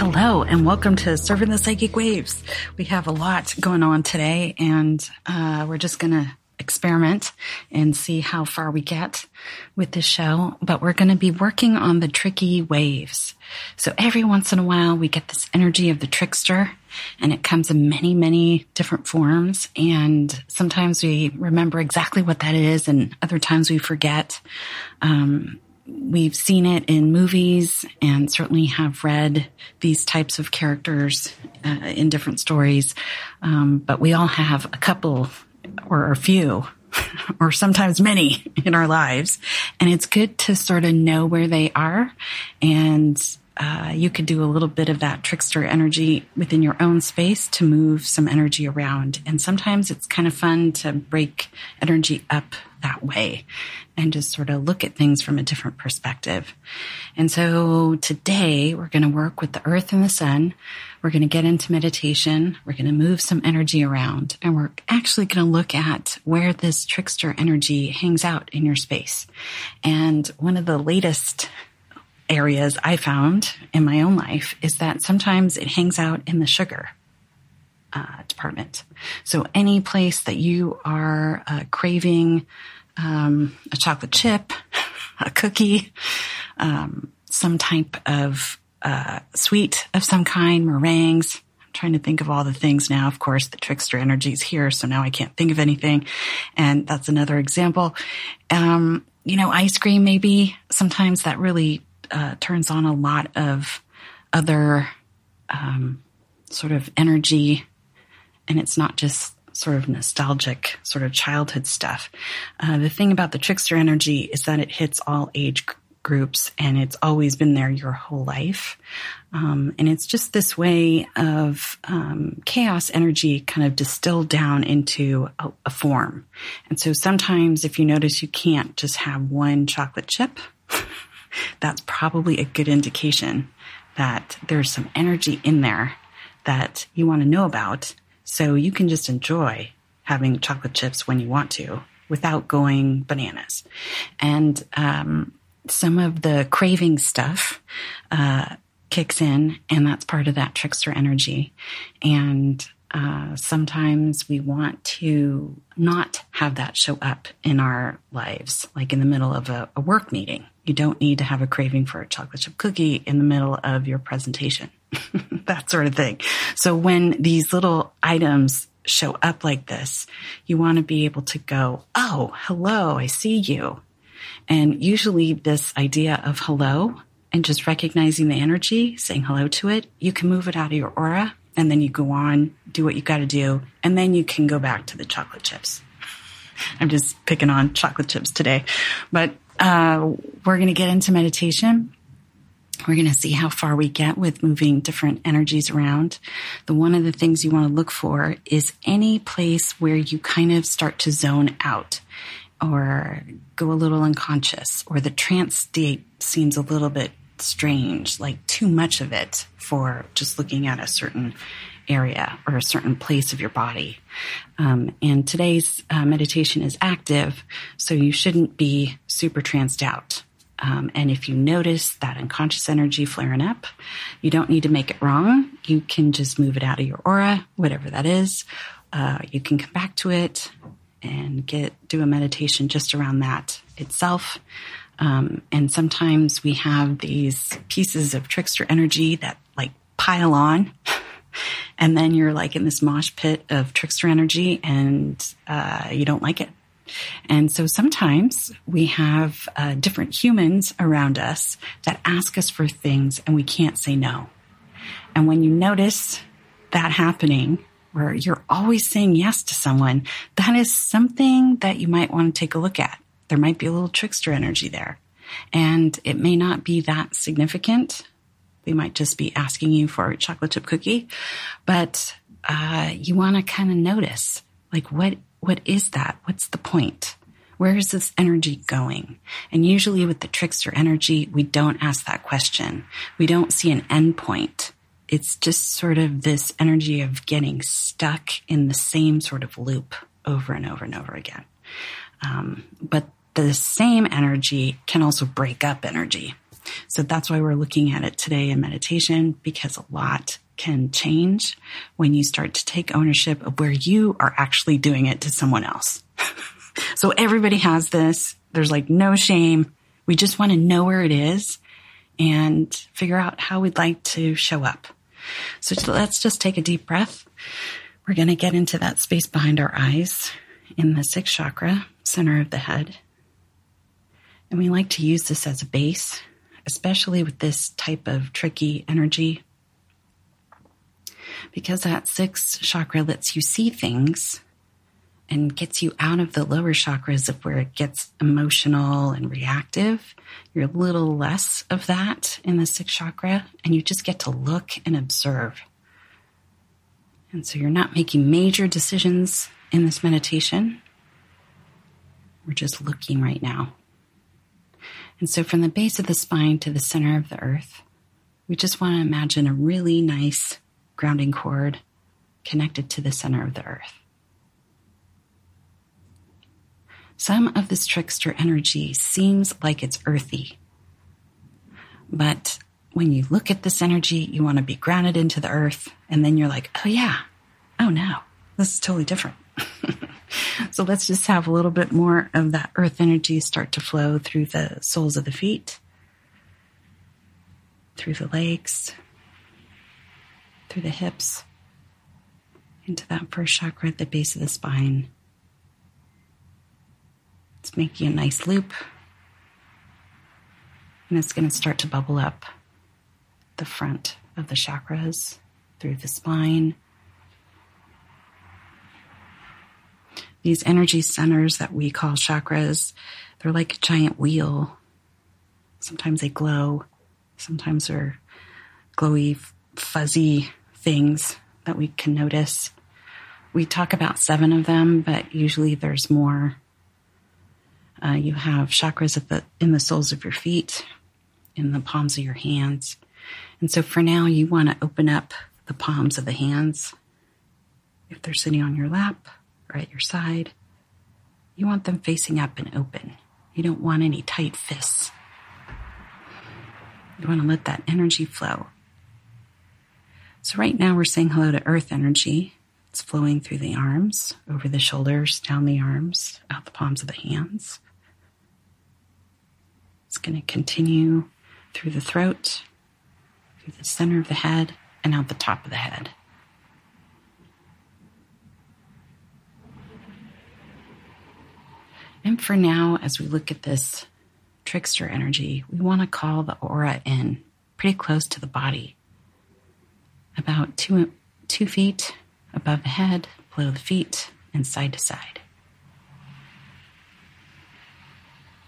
Hello, and welcome to Surfing the Psychic Waves. We have a lot going on today, and uh, we're just going to experiment and see how far we get with this show. But we're going to be working on the tricky waves. So every once in a while, we get this energy of the trickster, and it comes in many, many different forms. And sometimes we remember exactly what that is, and other times we forget. Um, we've seen it in movies and certainly have read these types of characters uh, in different stories. Um, but we all have a couple or a few or sometimes many in our lives. And it's good to sort of know where they are. And uh, you could do a little bit of that trickster energy within your own space to move some energy around. And sometimes it's kind of fun to break energy up that way and just sort of look at things from a different perspective. And so today we're going to work with the earth and the sun. We're going to get into meditation. We're going to move some energy around and we're actually going to look at where this trickster energy hangs out in your space. And one of the latest areas I found in my own life is that sometimes it hangs out in the sugar. Uh, department. So any place that you are uh, craving um, a chocolate chip, a cookie, um, some type of uh, sweet of some kind, meringues. I'm trying to think of all the things now. Of course, the trickster energy is here, so now I can't think of anything, and that's another example. Um, you know, ice cream maybe sometimes that really uh, turns on a lot of other um, sort of energy, and it's not just sort of nostalgic, sort of childhood stuff. Uh, the thing about the trickster energy is that it hits all age groups and it's always been there your whole life. Um, and it's just this way of um, chaos energy kind of distilled down into a, a form. And so sometimes if you notice you can't just have one chocolate chip, that's probably a good indication that there's some energy in there that you want to know about so you can just enjoy having chocolate chips when you want to without going bananas. And um, some of the craving stuff uh, kicks in, and that's part of that trickster energy. And uh, sometimes we want to not have that show up in our lives, like in the middle of a, a work meeting. You don't need to have a craving for a chocolate chip cookie in the middle of your presentation. that sort of thing. So when these little items show up like this, you want to be able to go, Oh, hello, I see you. And usually this idea of hello and just recognizing the energy, saying hello to it, you can move it out of your aura and then you go on, do what you got to do, and then you can go back to the chocolate chips. I'm just picking on chocolate chips today, but uh, we're going to get into meditation we're going to see how far we get with moving different energies around. The one of the things you want to look for is any place where you kind of start to zone out or go a little unconscious or the trance state seems a little bit strange, like too much of it for just looking at a certain area or a certain place of your body. Um, and today's uh, meditation is active, so you shouldn't be super tranced out. Um, and if you notice that unconscious energy flaring up, you don't need to make it wrong. You can just move it out of your aura, whatever that is. Uh, you can come back to it and get do a meditation just around that itself. Um, and sometimes we have these pieces of trickster energy that like pile on. And then you're like in this mosh pit of trickster energy and uh, you don't like it. And so sometimes we have uh, different humans around us that ask us for things and we can't say no. And when you notice that happening, where you're always saying yes to someone, that is something that you might want to take a look at. There might be a little trickster energy there. And it may not be that significant. They might just be asking you for a chocolate chip cookie, but uh, you want to kind of notice Like what, what is that? What's the point? Where is this energy going? And usually with the trickster energy, we don't ask that question. We don't see an end point. It's just sort of this energy of getting stuck in the same sort of loop over and over and over again. Um, but the same energy can also break up energy. So that's why we're looking at it today in meditation because a lot can change when you start to take ownership of where you are actually doing it to someone else. so everybody has this. There's like no shame. We just want to know where it is and figure out how we'd like to show up. So let's just take a deep breath. We're going to get into that space behind our eyes in the sixth chakra, center of the head. And we like to use this as a base, especially with this type of tricky energy, because that sixth chakra lets you see things and gets you out of the lower chakras of where it gets emotional and reactive. You're a little less of that in the sixth chakra, and you just get to look and observe. And so you're not making major decisions in this meditation. We're just looking right now. And so from the base of the spine to the center of the earth, we just want to imagine a really nice grounding cord connected to the center of the earth. Some of this trickster energy seems like it's earthy. But when you look at this energy, you want to be grounded into the earth. And then you're like, oh, yeah. Oh, no. This is totally different. so let's just have a little bit more of that earth energy start to flow through the soles of the feet, through the legs, through the hips, into that first chakra at the base of the spine. It's making a nice loop. And it's going to start to bubble up the front of the chakras through the spine these energy centers that we call chakras, they're like a giant wheel. Sometimes they glow, sometimes they're glowy, fuzzy things that we can notice. We talk about seven of them, but usually there's more. Uh, you have chakras at the, in the soles of your feet, in the palms of your hands. And so for now, you want to open up the palms of the hands if they're sitting on your lap or at your side. You want them facing up and open. You don't want any tight fists. You want to let that energy flow. So, right now, we're saying hello to earth energy. It's flowing through the arms, over the shoulders, down the arms, out the palms of the hands. It's going to continue through the throat, through the center of the head, and out the top of the head. And for now, as we look at this trickster energy, we want to call the aura in pretty close to the body, about two, two feet above the head, below the feet, and side to side.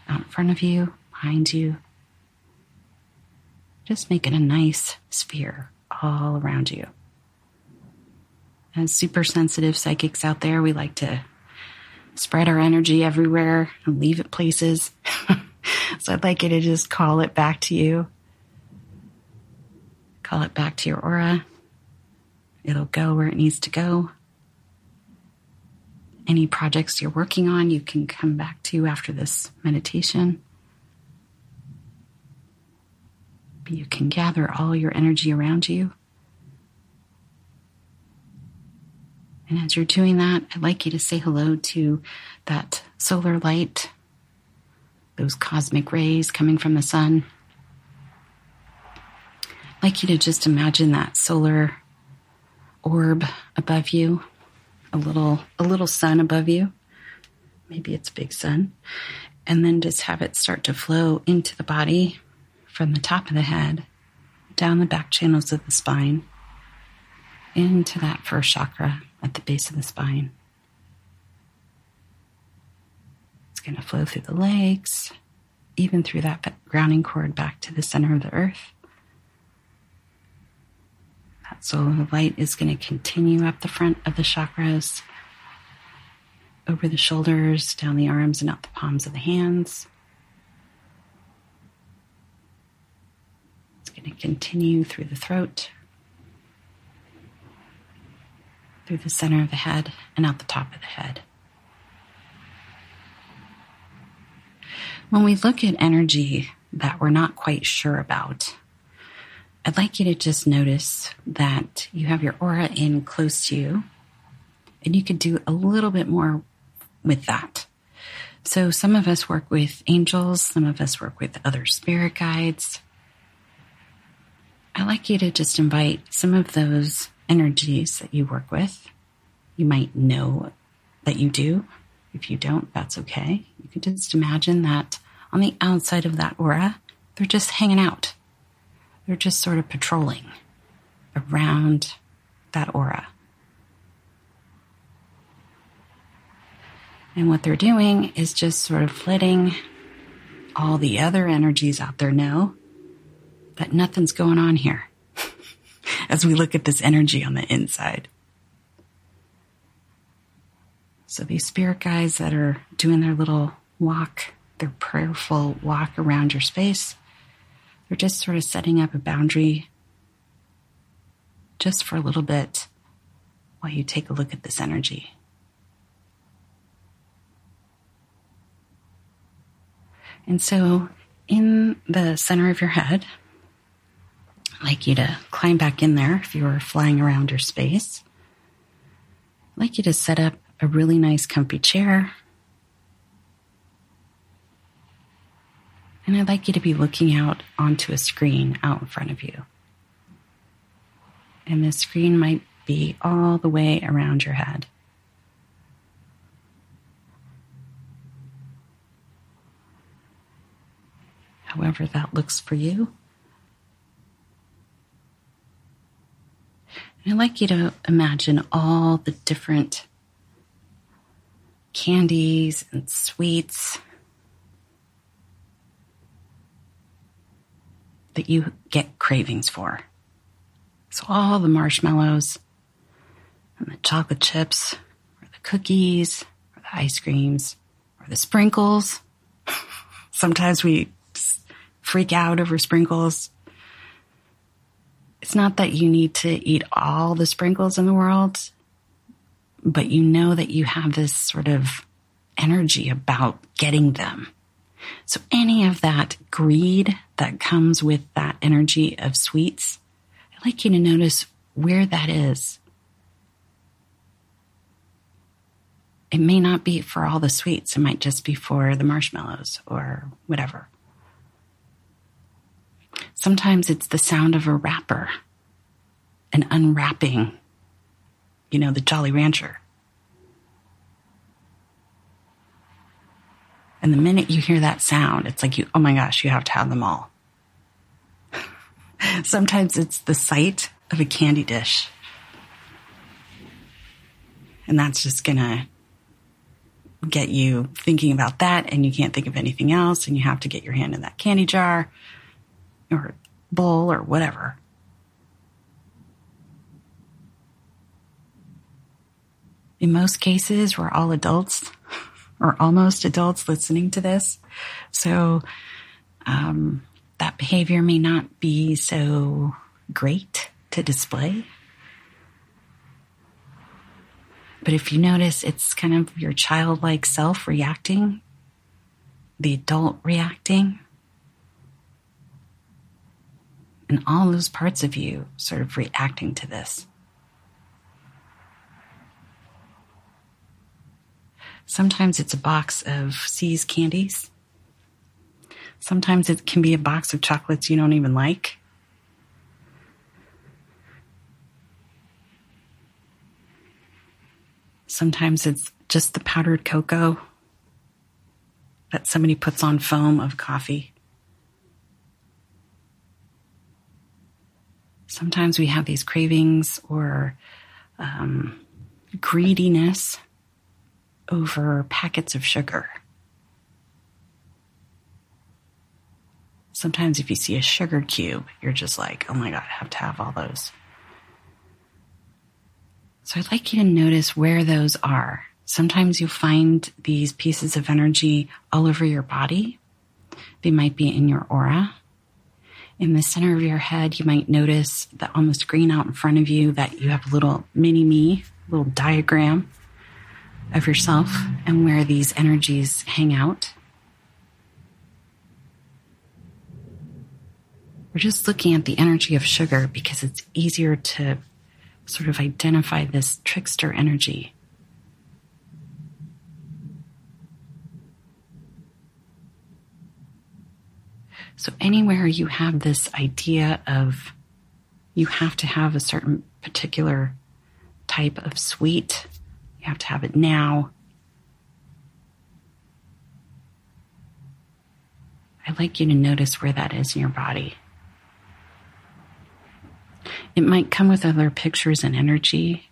Out in front of you, behind you, just making a nice sphere all around you. As super sensitive psychics out there, we like to spread our energy everywhere and leave it places. so I'd like you to just call it back to you. Call it back to your aura. It'll go where it needs to go. Any projects you're working on, you can come back to after this meditation. But You can gather all your energy around you And as you're doing that, I'd like you to say hello to that solar light, those cosmic rays coming from the sun. I'd like you to just imagine that solar orb above you, a little a little sun above you. Maybe it's big sun. And then just have it start to flow into the body from the top of the head, down the back channels of the spine, into that first chakra at the base of the spine. It's going to flow through the legs, even through that grounding cord back to the center of the earth. That the light is going to continue up the front of the chakras, over the shoulders, down the arms, and out the palms of the hands. It's going to continue through the throat, through the center of the head, and out the top of the head. When we look at energy that we're not quite sure about, I'd like you to just notice that you have your aura in close to you, and you could do a little bit more with that. So, some of us work with angels, some of us work with other spirit guides. I'd like you to just invite some of those energies that you work with. You might know that you do. If you don't, that's okay. You can just imagine that on the outside of that aura, they're just hanging out. They're just sort of patrolling around that aura. And what they're doing is just sort of letting all the other energies out there know that nothing's going on here as we look at this energy on the inside. So these spirit guides that are doing their little walk, their prayerful walk around your space, they're just sort of setting up a boundary just for a little bit while you take a look at this energy. And so, in the center of your head, I'd like you to climb back in there if you were flying around your space. I'd like you to set up a really nice, comfy chair. And I'd like you to be looking out onto a screen out in front of you. And the screen might be all the way around your head. however that looks for you. And I'd like you to imagine all the different candies and sweets that you get cravings for. So, all the marshmallows and the chocolate chips, or the cookies, or the ice creams, or the sprinkles. Sometimes we freak out over sprinkles. It's not that you need to eat all the sprinkles in the world, but you know that you have this sort of energy about getting them. So any of that greed that comes with that energy of sweets, I'd like you to notice where that is. It may not be for all the sweets. It might just be for the marshmallows or whatever. Sometimes it's the sound of a wrapper, an unwrapping, you know, the Jolly Rancher. And the minute you hear that sound, it's like you, oh my gosh, you have to have them all. Sometimes it's the sight of a candy dish. And that's just gonna get you thinking about that and you can't think of anything else and you have to get your hand in that candy jar or bowl or whatever. In most cases, we're all adults or almost adults listening to this. So um, that behavior may not be so great to display. But if you notice, it's kind of your childlike self reacting, the adult reacting, and all those parts of you sort of reacting to this. Sometimes it's a box of See's candies. Sometimes it can be a box of chocolates you don't even like. Sometimes it's just the powdered cocoa that somebody puts on foam of coffee. sometimes we have these cravings or um, greediness over packets of sugar. Sometimes, if you see a sugar cube, you're just like, oh my God, I have to have all those. So, I'd like you to notice where those are. Sometimes you'll find these pieces of energy all over your body. They might be in your aura. In the center of your head, you might notice that on the screen out in front of you that you have a little mini me, little diagram of yourself and where these energies hang out. We're just looking at the energy of sugar because it's easier to sort of identify this trickster energy. So, anywhere you have this idea of you have to have a certain particular type of sweet, you have to have it now. I'd like you to notice where that is in your body. It might come with other pictures and energy.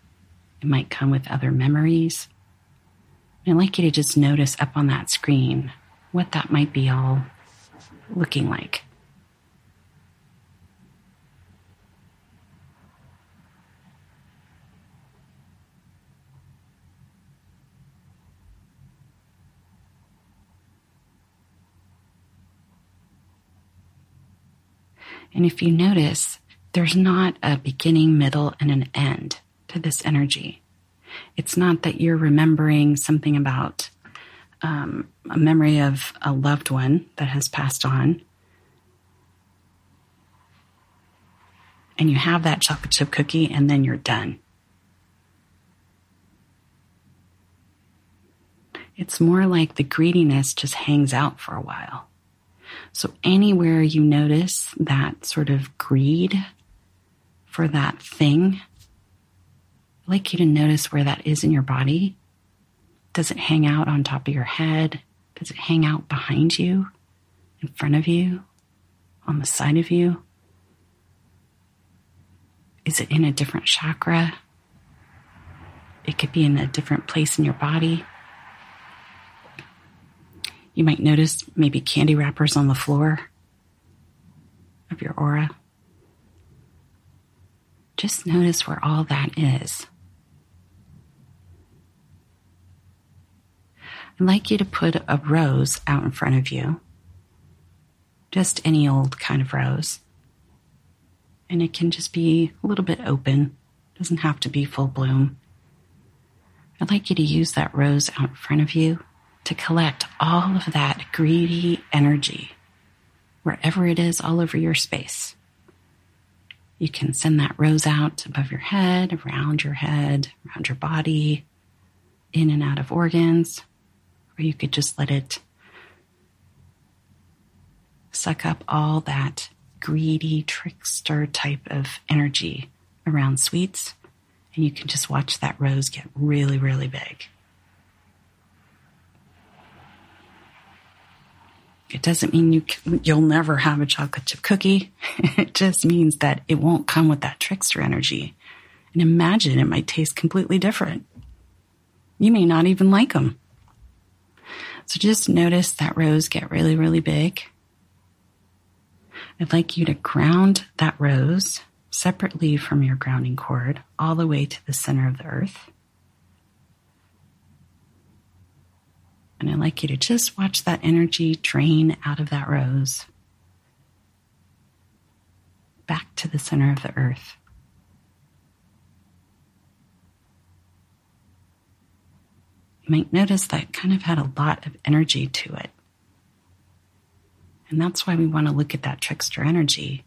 It might come with other memories. I'd like you to just notice up on that screen what that might be all looking like. And if you notice, there's not a beginning, middle, and an end to this energy. It's not that you're remembering something about um, a memory of a loved one that has passed on. And you have that chocolate chip cookie, and then you're done. It's more like the greediness just hangs out for a while. So, anywhere you notice that sort of greed for that thing, I'd like you to notice where that is in your body does it hang out on top of your head? Does it hang out behind you, in front of you, on the side of you? Is it in a different chakra? It could be in a different place in your body. You might notice maybe candy wrappers on the floor of your aura. Just notice where all that is. I'd like you to put a rose out in front of you, just any old kind of rose. And it can just be a little bit open, doesn't have to be full bloom. I'd like you to use that rose out in front of you to collect all of that greedy energy wherever it is all over your space. You can send that rose out above your head, around your head, around your body, in and out of organs or you could just let it suck up all that greedy trickster type of energy around sweets and you can just watch that rose get really really big it doesn't mean you you'll never have a chocolate chip cookie it just means that it won't come with that trickster energy and imagine it might taste completely different you may not even like them so just notice that rose get really, really big. I'd like you to ground that rose separately from your grounding cord all the way to the center of the earth. And I'd like you to just watch that energy drain out of that rose back to the center of the earth. You might notice that kind of had a lot of energy to it. And that's why we want to look at that trickster energy,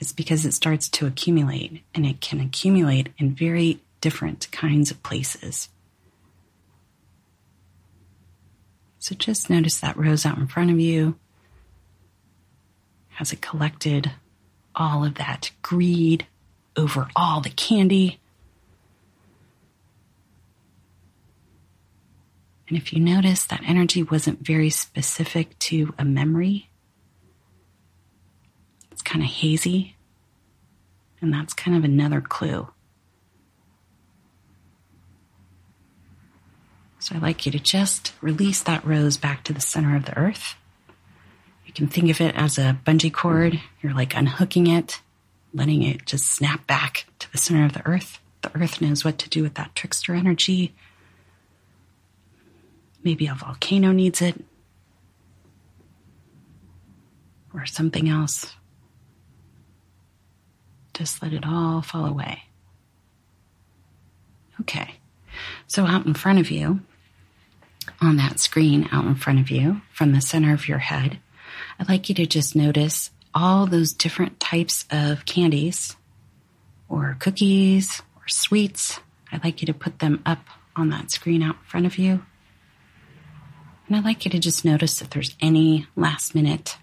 is because it starts to accumulate and it can accumulate in very different kinds of places. So just notice that rose out in front of you. Has it collected all of that greed over all the candy And if you notice, that energy wasn't very specific to a memory, it's kind of hazy. And that's kind of another clue. So I'd like you to just release that rose back to the center of the earth. You can think of it as a bungee cord. You're like unhooking it, letting it just snap back to the center of the earth. The earth knows what to do with that trickster energy Maybe a volcano needs it. Or something else. Just let it all fall away. Okay. So out in front of you, on that screen out in front of you from the center of your head, I'd like you to just notice all those different types of candies or cookies or sweets. I'd like you to put them up on that screen out in front of you. And I'd like you to just notice if there's any last minute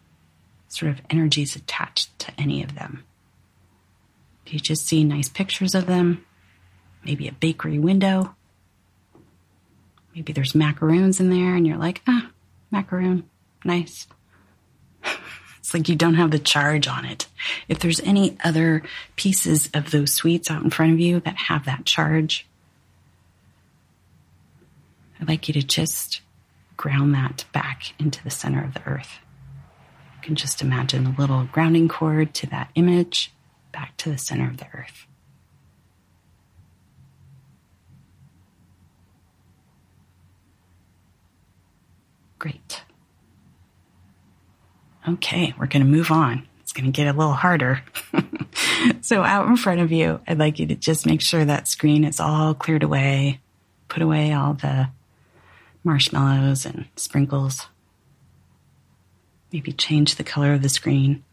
sort of energies attached to any of them. Do you just see nice pictures of them? Maybe a bakery window? Maybe there's macaroons in there and you're like, ah, macaroon, nice. it's like you don't have the charge on it. If there's any other pieces of those sweets out in front of you that have that charge, I'd like you to just ground that back into the center of the earth. You can just imagine a little grounding cord to that image back to the center of the earth. Great. Okay, we're going to move on. It's going to get a little harder. so, out in front of you, I'd like you to just make sure that screen is all cleared away. Put away all the marshmallows and sprinkles. Maybe change the color of the screen.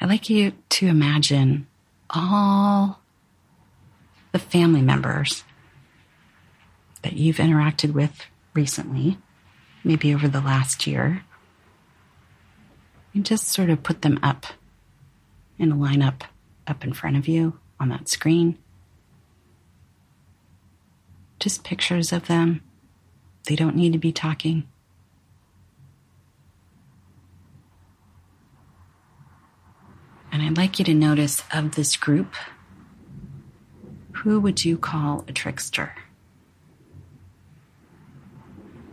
I'd like you to imagine all the family members that you've interacted with recently, maybe over the last year, and just sort of put them up in a lineup up in front of you on that screen. Just pictures of them. They don't need to be talking. And I'd like you to notice of this group who would you call a trickster?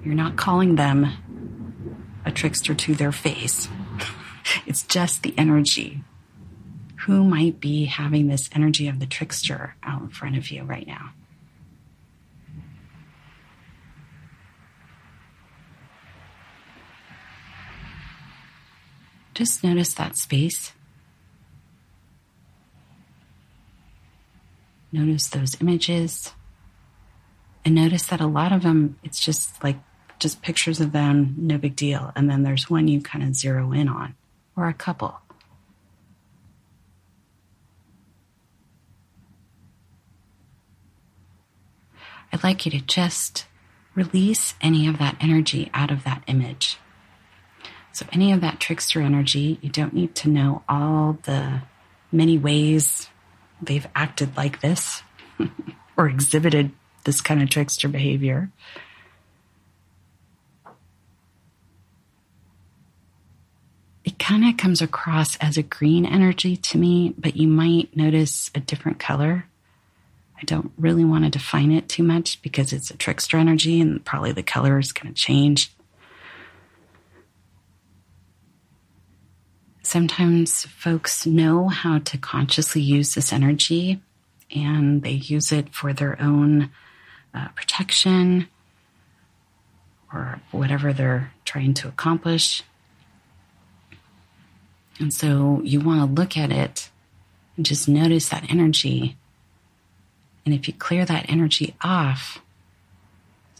You're not calling them a trickster to their face. it's just the energy. Who might be having this energy of the trickster out in front of you right now? Just notice that space. Notice those images. And notice that a lot of them, it's just like just pictures of them, no big deal. And then there's one you kind of zero in on, or a couple. I'd like you to just release any of that energy out of that image. So, any of that trickster energy, you don't need to know all the many ways they've acted like this or exhibited this kind of trickster behavior. It kind of comes across as a green energy to me, but you might notice a different color. I don't really want to define it too much because it's a trickster energy and probably the color is going to change. Sometimes folks know how to consciously use this energy and they use it for their own uh, protection or whatever they're trying to accomplish. And so you want to look at it and just notice that energy. And if you clear that energy off,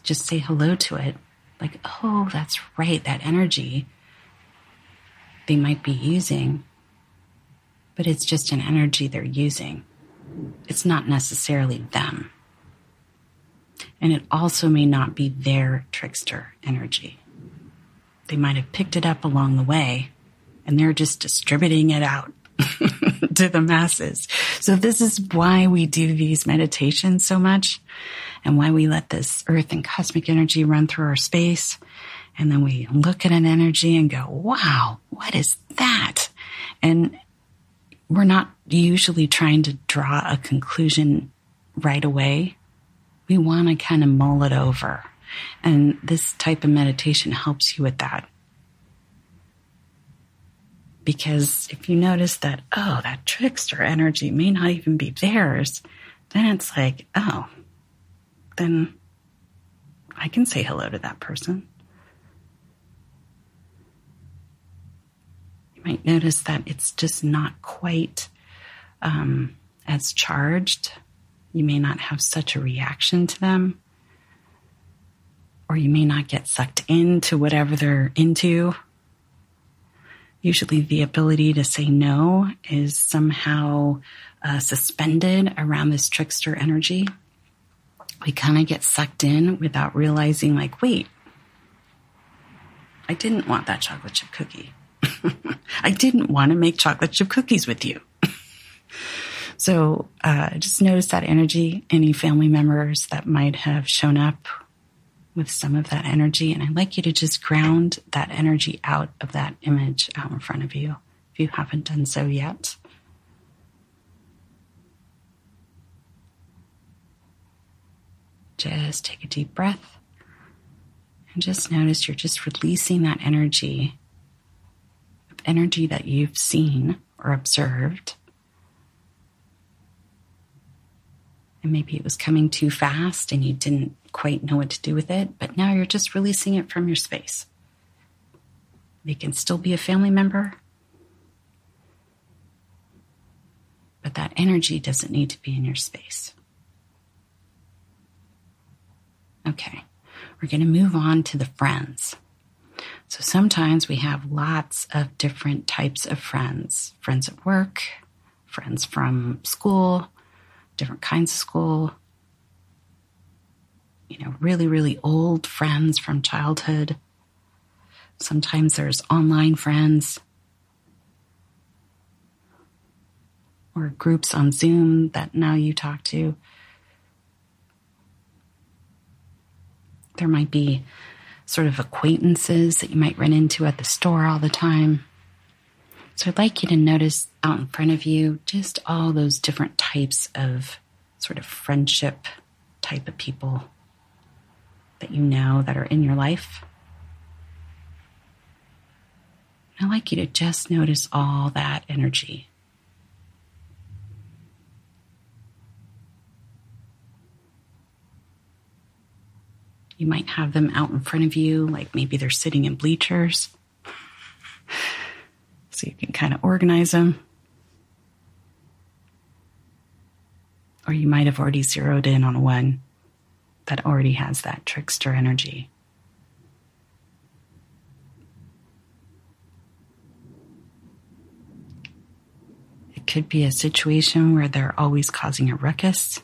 just say hello to it. Like, oh, that's right, that energy they might be using, but it's just an energy they're using. It's not necessarily them. And it also may not be their trickster energy. They might have picked it up along the way and they're just distributing it out to the masses. So this is why we do these meditations so much and why we let this earth and cosmic energy run through our space and then we look at an energy and go, wow, what is that? And we're not usually trying to draw a conclusion right away. We want to kind of mull it over. And this type of meditation helps you with that. Because if you notice that, oh, that trickster energy may not even be theirs, then it's like, oh, then I can say hello to that person. Might notice that it's just not quite um, as charged. You may not have such a reaction to them, or you may not get sucked into whatever they're into. Usually, the ability to say no is somehow uh, suspended around this trickster energy. We kind of get sucked in without realizing, like, wait, I didn't want that chocolate chip cookie. I didn't want to make chocolate chip cookies with you. so uh, just notice that energy, any family members that might have shown up with some of that energy. And I'd like you to just ground that energy out of that image out in front of you if you haven't done so yet. Just take a deep breath and just notice you're just releasing that energy energy that you've seen or observed. And maybe it was coming too fast and you didn't quite know what to do with it, but now you're just releasing it from your space. They can still be a family member, but that energy doesn't need to be in your space. Okay, we're going to move on to the friends. So sometimes we have lots of different types of friends friends at work, friends from school, different kinds of school, you know, really, really old friends from childhood. Sometimes there's online friends or groups on Zoom that now you talk to. There might be sort of acquaintances that you might run into at the store all the time. So I'd like you to notice out in front of you just all those different types of sort of friendship type of people that you know that are in your life. I'd like you to just notice all that energy. You might have them out in front of you, like maybe they're sitting in bleachers. So you can kind of organize them. Or you might have already zeroed in on one that already has that trickster energy. It could be a situation where they're always causing a ruckus.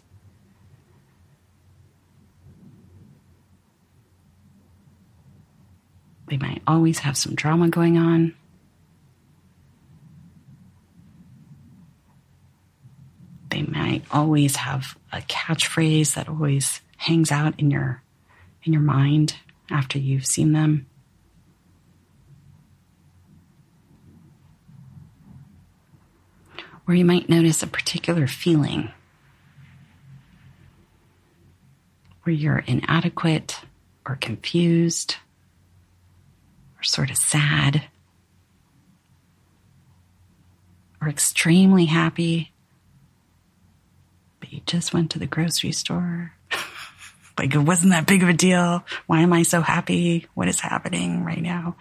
They might always have some drama going on. They might always have a catchphrase that always hangs out in your in your mind after you've seen them. Or you might notice a particular feeling where you're inadequate or confused or sort of sad or extremely happy, but you just went to the grocery store. like it wasn't that big of a deal. Why am I so happy? What is happening right now?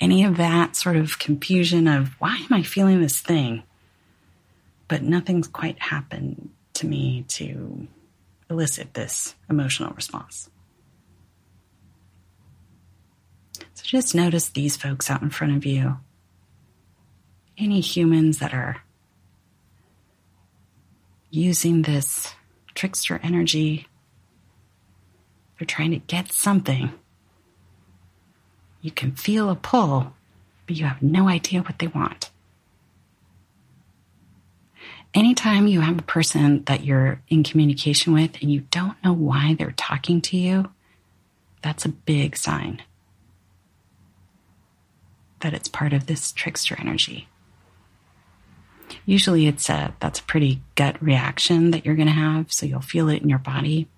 Any of that sort of confusion of why am I feeling this thing? But nothing's quite happened to me to elicit this emotional response. So just notice these folks out in front of you. Any humans that are using this trickster energy, they're trying to get something. You can feel a pull, but you have no idea what they want. Anytime you have a person that you're in communication with and you don't know why they're talking to you, that's a big sign that it's part of this trickster energy. Usually it's a that's a pretty gut reaction that you're going to have, so you'll feel it in your body.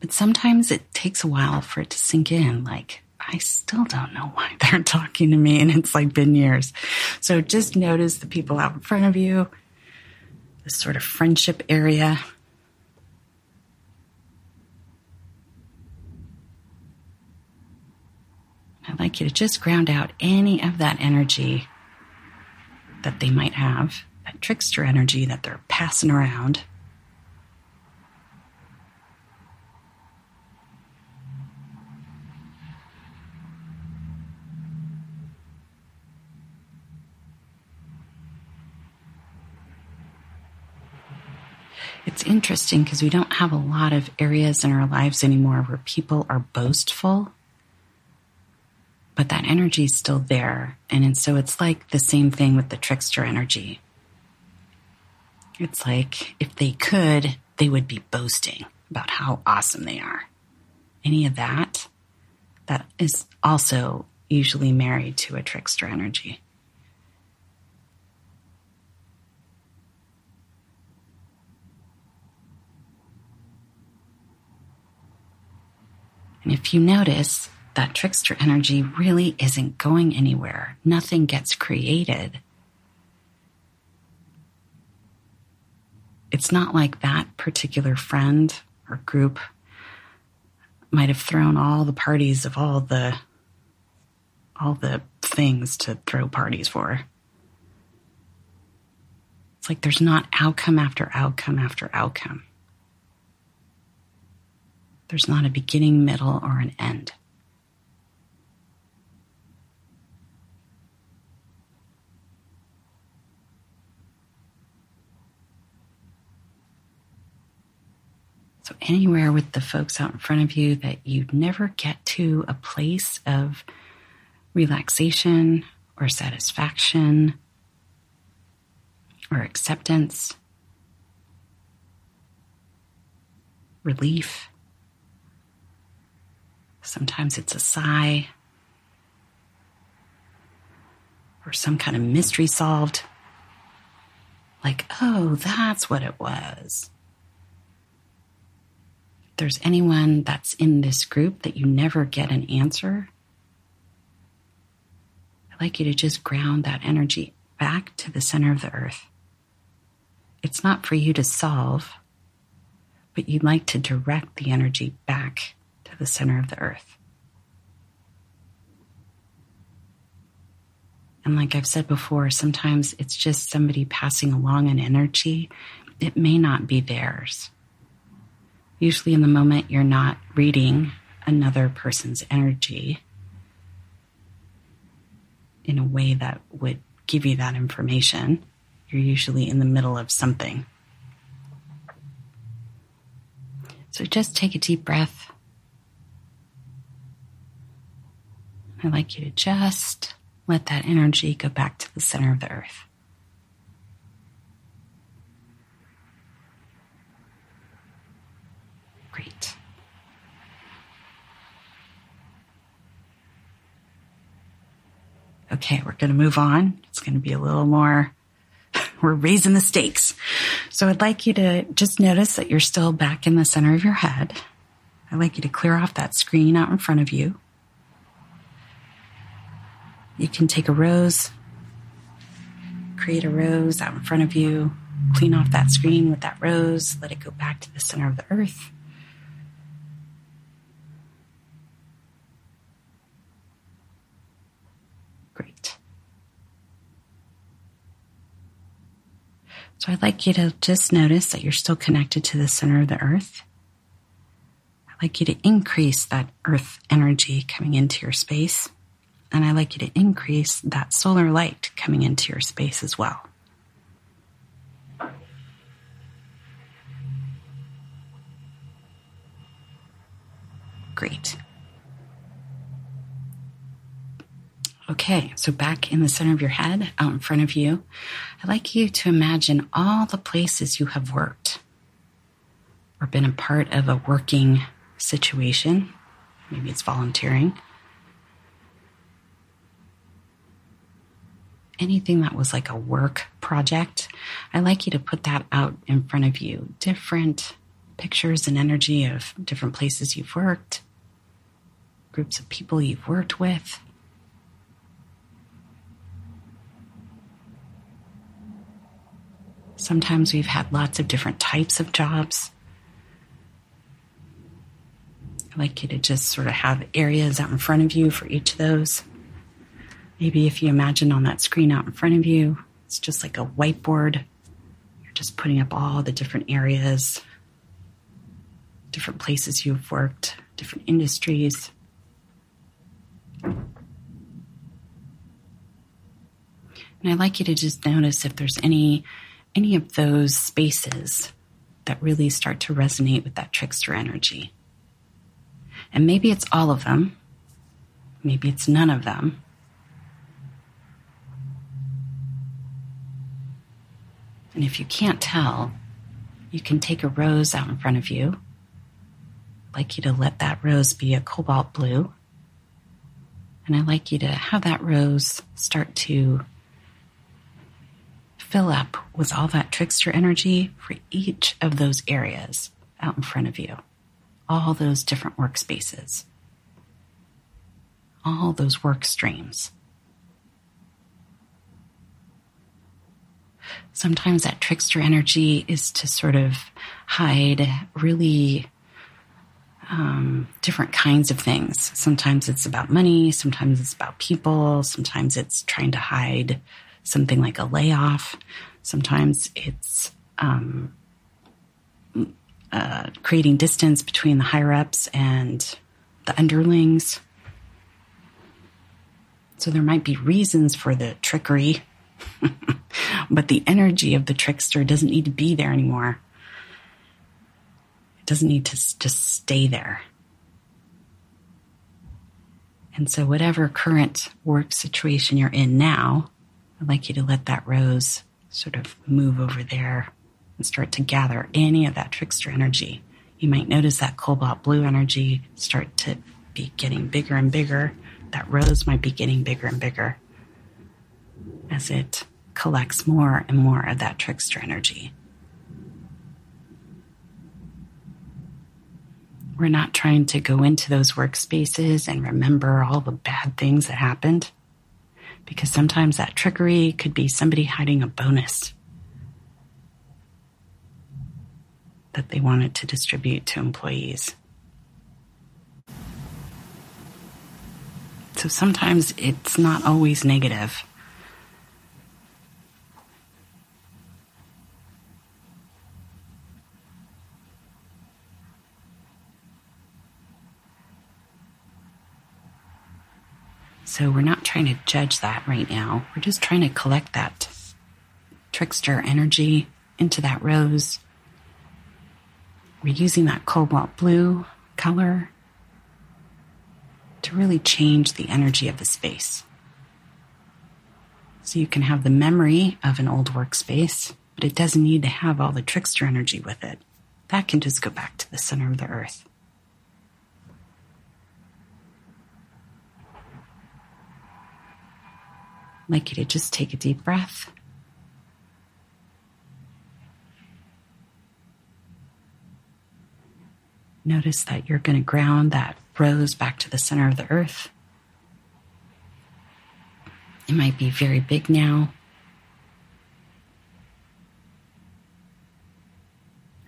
But sometimes it takes a while for it to sink in like I still don't know why they're talking to me and it's like been years. So just notice the people out in front of you, this sort of friendship area. I'd like you to just ground out any of that energy that they might have, that trickster energy that they're passing around. It's interesting because we don't have a lot of areas in our lives anymore where people are boastful, but that energy is still there. And so it's like the same thing with the trickster energy. It's like if they could, they would be boasting about how awesome they are. Any of that, that is also usually married to a trickster energy. And if you notice, that trickster energy really isn't going anywhere. Nothing gets created. It's not like that particular friend or group might have thrown all the parties of all the all the things to throw parties for. It's like there's not outcome after outcome after outcome. There's not a beginning, middle, or an end. So, anywhere with the folks out in front of you that you'd never get to a place of relaxation or satisfaction or acceptance, relief. Sometimes it's a sigh or some kind of mystery solved. Like, oh, that's what it was. There's anyone that's in this group that you never get an answer, I'd like you to just ground that energy back to the center of the earth. It's not for you to solve, but you'd like to direct the energy back to the center of the earth. And like I've said before, sometimes it's just somebody passing along an energy. It may not be theirs. Usually, in the moment, you're not reading another person's energy in a way that would give you that information. You're usually in the middle of something. So just take a deep breath. I'd like you to just let that energy go back to the center of the earth. Great. Okay, we're going to move on. It's going to be a little more, we're raising the stakes. So I'd like you to just notice that you're still back in the center of your head. I'd like you to clear off that screen out in front of you. You can take a rose, create a rose out in front of you, clean off that screen with that rose, let it go back to the center of the earth. Great. So I'd like you to just notice that you're still connected to the center of the earth. I'd like you to increase that earth energy coming into your space. And I'd like you to increase that solar light coming into your space as well. Great. Okay, so back in the center of your head, out in front of you, I'd like you to imagine all the places you have worked or been a part of a working situation. Maybe it's volunteering anything that was like a work project, I'd like you to put that out in front of you. Different pictures and energy of different places you've worked, groups of people you've worked with. Sometimes we've had lots of different types of jobs. I'd like you to just sort of have areas out in front of you for each of those. Maybe if you imagine on that screen out in front of you, it's just like a whiteboard. You're just putting up all the different areas, different places you've worked, different industries. And I'd like you to just notice if there's any any of those spaces that really start to resonate with that trickster energy. And maybe it's all of them. Maybe it's none of them. And if you can't tell, you can take a rose out in front of you. I'd like you to let that rose be a cobalt blue. And I'd like you to have that rose start to fill up with all that trickster energy for each of those areas out in front of you, all those different workspaces, all those work streams. Sometimes that trickster energy is to sort of hide really um, different kinds of things. Sometimes it's about money, sometimes it's about people, sometimes it's trying to hide something like a layoff. Sometimes it's um, uh, creating distance between the higher ups and the underlings. So there might be reasons for the trickery, but the energy of the trickster doesn't need to be there anymore. It doesn't need to just stay there. And so, whatever current work situation you're in now, I'd like you to let that rose sort of move over there and start to gather any of that trickster energy. You might notice that cobalt blue energy start to be getting bigger and bigger. That rose might be getting bigger and bigger as it collects more and more of that trickster energy. We're not trying to go into those workspaces and remember all the bad things that happened because sometimes that trickery could be somebody hiding a bonus that they wanted to distribute to employees. So sometimes it's not always negative. So we're not trying to judge that right now. We're just trying to collect that trickster energy into that rose. We're using that cobalt blue color to really change the energy of the space. So you can have the memory of an old workspace, but it doesn't need to have all the trickster energy with it. That can just go back to the center of the earth. I'd like you to just take a deep breath. Notice that you're going to ground that rose back to the center of the earth. It might be very big now.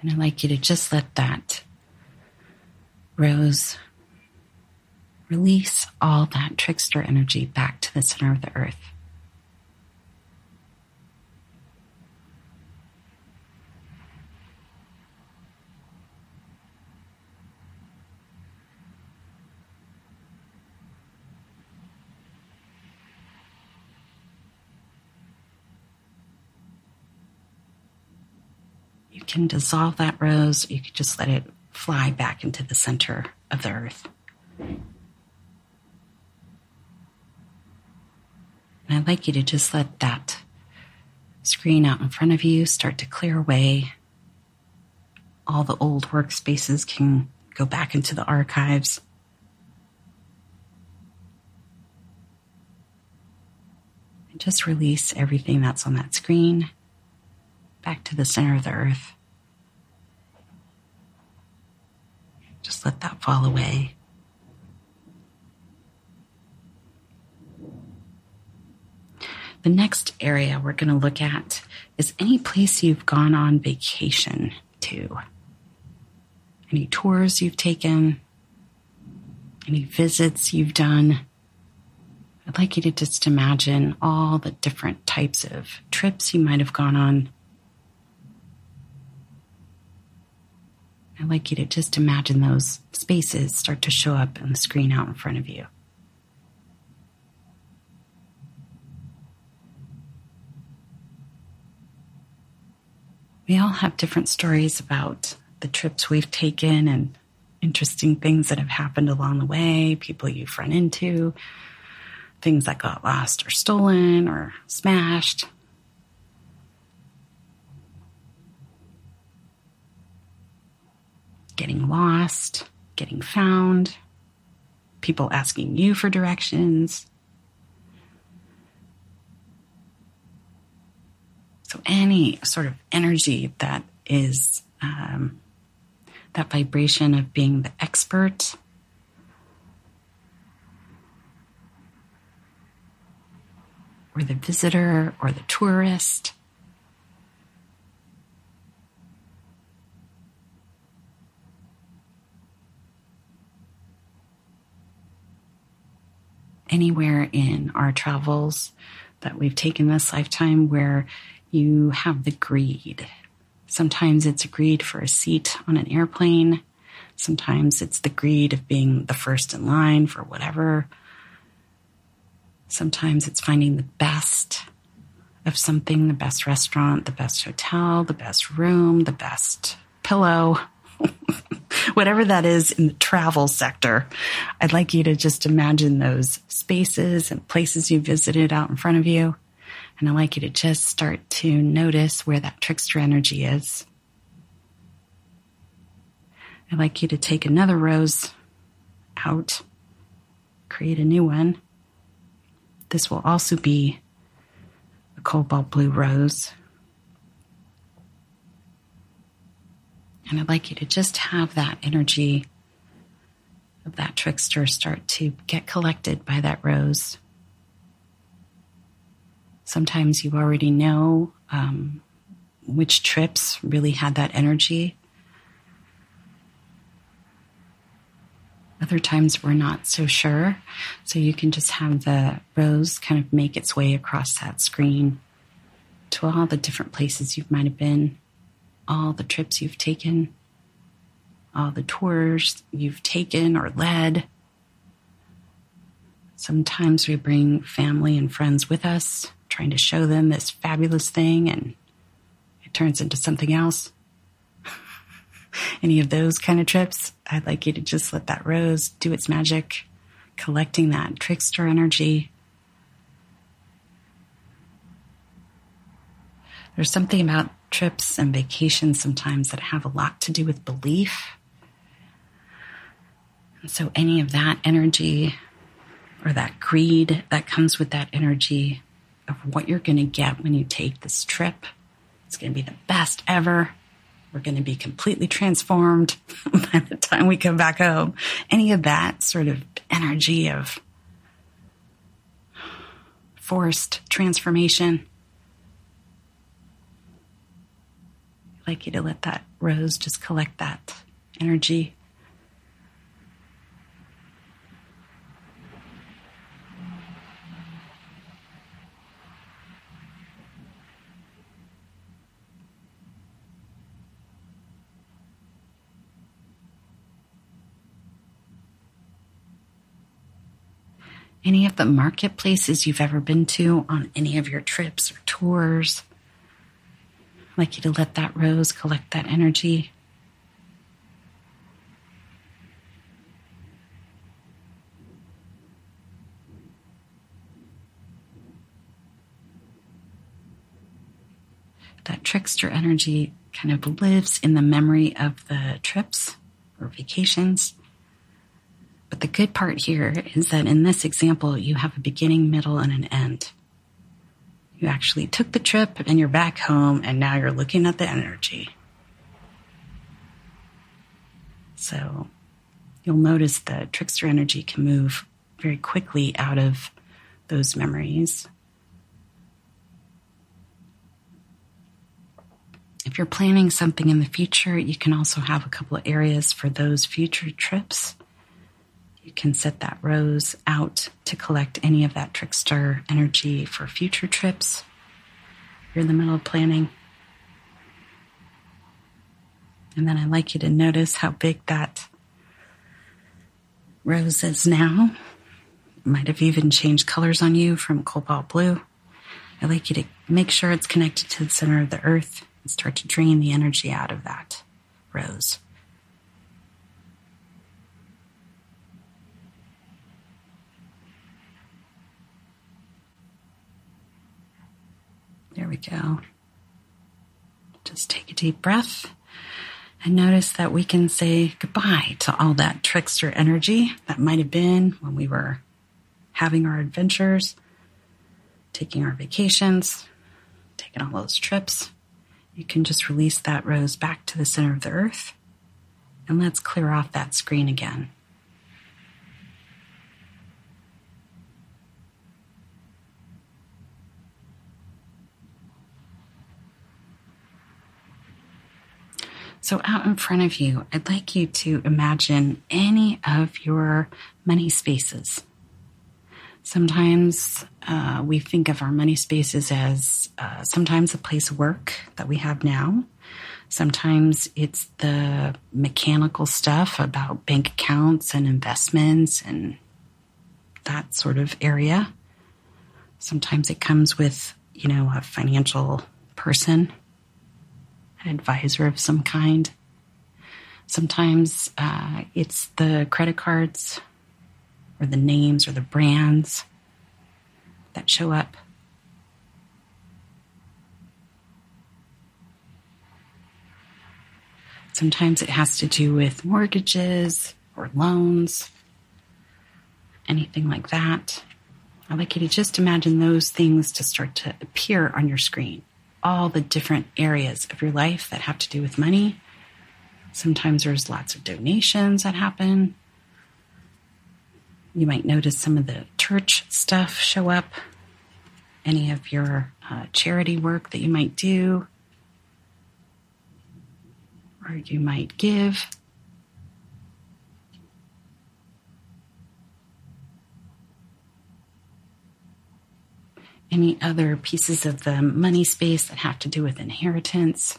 And I'd like you to just let that rose release all that trickster energy back to the center of the earth. Can dissolve that rose. You could just let it fly back into the center of the earth. And I'd like you to just let that screen out in front of you start to clear away. All the old workspaces can go back into the archives. And just release everything that's on that screen back to the center of the earth. Just let that fall away. The next area we're going to look at is any place you've gone on vacation to. Any tours you've taken, any visits you've done. I'd like you to just imagine all the different types of trips you might have gone on. I'd like you to just imagine those spaces start to show up on the screen out in front of you. We all have different stories about the trips we've taken and interesting things that have happened along the way, people you've run into, things that got lost or stolen or smashed. Getting lost, getting found, people asking you for directions, So any sort of energy that is um, that vibration of being the expert. Or the visitor or the tourist. Anywhere in our travels that we've taken this lifetime where you have the greed. Sometimes it's greed for a seat on an airplane. Sometimes it's the greed of being the first in line for whatever. Sometimes it's finding the best of something, the best restaurant, the best hotel, the best room, the best pillow, whatever that is in the travel sector. I'd like you to just imagine those spaces and places you visited out in front of you. And I'd like you to just start to notice where that trickster energy is. I'd like you to take another rose out, create a new one. This will also be a cobalt blue rose. And I'd like you to just have that energy of that trickster start to get collected by that rose. Sometimes you already know um, which trips really had that energy. Other times we're not so sure. So you can just have the rose kind of make its way across that screen to all the different places you might have been, all the trips you've taken, all the tours you've taken or led. Sometimes we bring family and friends with us trying to show them this fabulous thing and it turns into something else. Any of those kind of trips, I'd like you to just let that rose do its magic, collecting that trickster energy. There's something about trips and vacations sometimes that have a lot to do with belief. And so, any of that energy or that greed that comes with that energy of what you're going to get when you take this trip. It's going to be the best ever. We're going to be completely transformed by the time we come back home. Any of that sort of energy of forced transformation. I'd like you to let that rose just collect that energy any of the marketplaces you've ever been to on any of your trips or tours. Like you to let that rose collect that energy. That trickster energy kind of lives in the memory of the trips or vacations. But the good part here is that in this example, you have a beginning, middle, and an end. You actually took the trip and you're back home, and now you're looking at the energy. So you'll notice that trickster energy can move very quickly out of those memories. If you're planning something in the future, you can also have a couple of areas for those future trips you can set that rose out to collect any of that trickster energy for future trips. You're in the middle of planning. And then I'd like you to notice how big that rose is now. It might have even changed colors on you from cobalt blue. I'd like you to make sure it's connected to the center of the earth and start to drain the energy out of that rose. There we go. Just take a deep breath and notice that we can say goodbye to all that trickster energy that might have been when we were having our adventures, taking our vacations, taking all those trips. You can just release that rose back to the center of the earth and let's clear off that screen again. So, out in front of you, I'd like you to imagine any of your money spaces. Sometimes uh, we think of our money spaces as uh, sometimes a place of work that we have now. Sometimes it's the mechanical stuff about bank accounts and investments and that sort of area. Sometimes it comes with, you know, a financial person advisor of some kind. Sometimes uh, it's the credit cards or the names or the brands that show up. Sometimes it has to do with mortgages or loans, anything like that. I'd like you to just imagine those things to start to appear on your screen all the different areas of your life that have to do with money. Sometimes there's lots of donations that happen. You might notice some of the church stuff show up, any of your uh, charity work that you might do, or you might give. Any other pieces of the money space that have to do with inheritance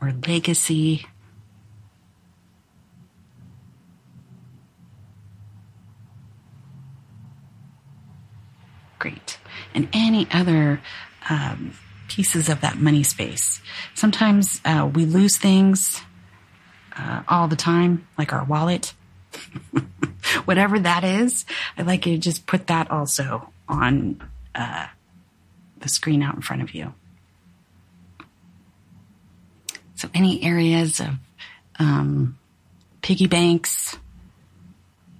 or legacy. Great. And any other um, pieces of that money space. Sometimes uh, we lose things uh, all the time, like our wallet. whatever that is, I'd like you to just put that also on uh, the screen out in front of you. So, any areas of um, piggy banks,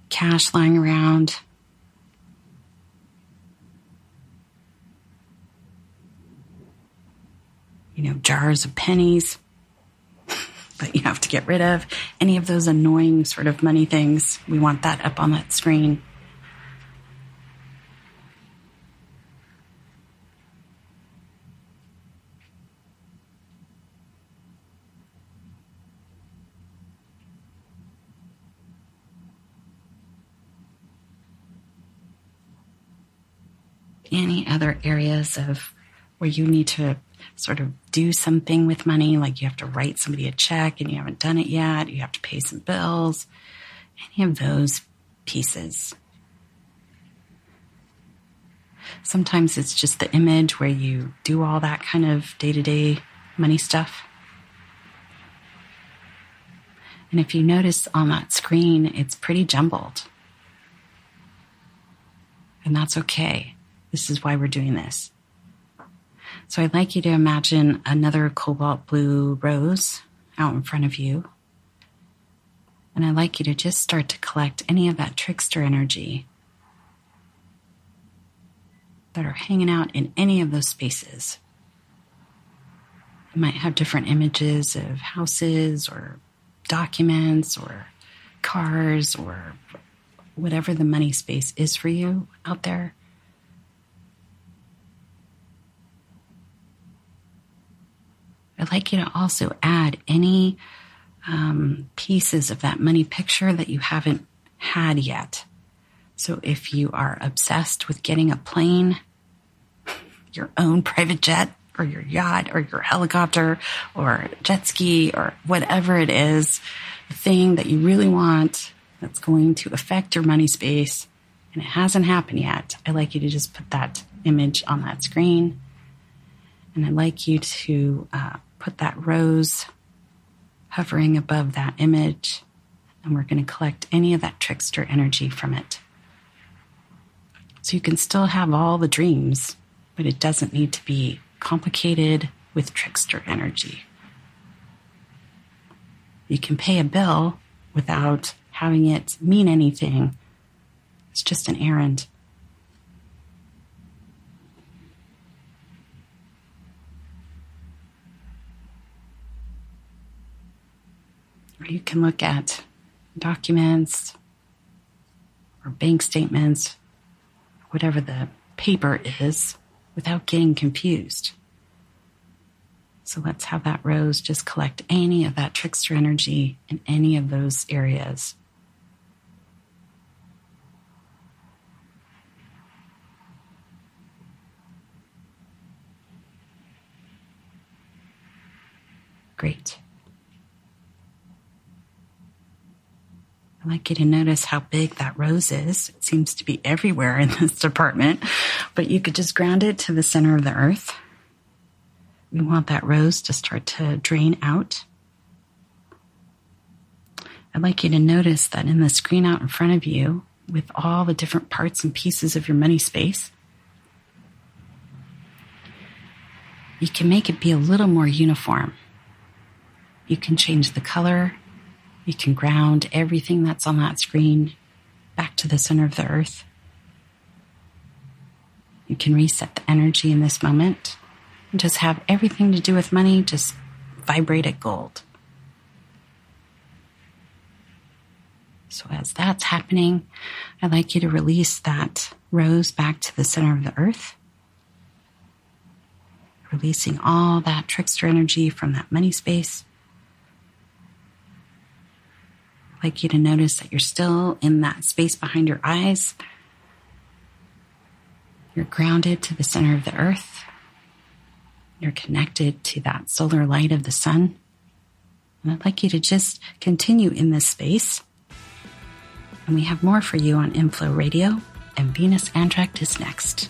cash lying around, you know, jars of pennies that you have to get rid of. Any of those annoying sort of money things, we want that up on that screen. Any other areas of where you need to sort of do something with money, like you have to write somebody a check and you haven't done it yet, you have to pay some bills, any of those pieces. Sometimes it's just the image where you do all that kind of day to day money stuff. And if you notice on that screen, it's pretty jumbled. And that's okay. This is why we're doing this. So I'd like you to imagine another cobalt blue rose out in front of you. And I'd like you to just start to collect any of that trickster energy that are hanging out in any of those spaces. Might have different images of houses or documents or cars or whatever the money space is for you out there. I'd like you to also add any um, pieces of that money picture that you haven't had yet. So if you are obsessed with getting a plane, your own private jet, or your yacht, or your helicopter, or jet ski, or whatever it is, the thing that you really want that's going to affect your money space, and it hasn't happened yet, I'd like you to just put that image on that screen. And I'd like you to uh, put that rose hovering above that image, and we're going to collect any of that trickster energy from it. So you can still have all the dreams, but it doesn't need to be complicated with trickster energy. You can pay a bill without having it mean anything. It's just an errand. You can look at documents or bank statements, whatever the paper is, without getting confused. So let's have that rose just collect any of that trickster energy in any of those areas. Great. I'd like you to notice how big that rose is. It seems to be everywhere in this department, but you could just ground it to the center of the earth. We want that rose to start to drain out. I'd like you to notice that in the screen out in front of you, with all the different parts and pieces of your money space, you can make it be a little more uniform. You can change the color, you can ground everything that's on that screen back to the center of the earth. You can reset the energy in this moment and just have everything to do with money just vibrate at gold. So, as that's happening, I'd like you to release that rose back to the center of the earth, releasing all that trickster energy from that money space. Like you to notice that you're still in that space behind your eyes. You're grounded to the center of the earth. You're connected to that solar light of the sun. And I'd like you to just continue in this space. And we have more for you on Inflow Radio, and Venus Andrecht is next.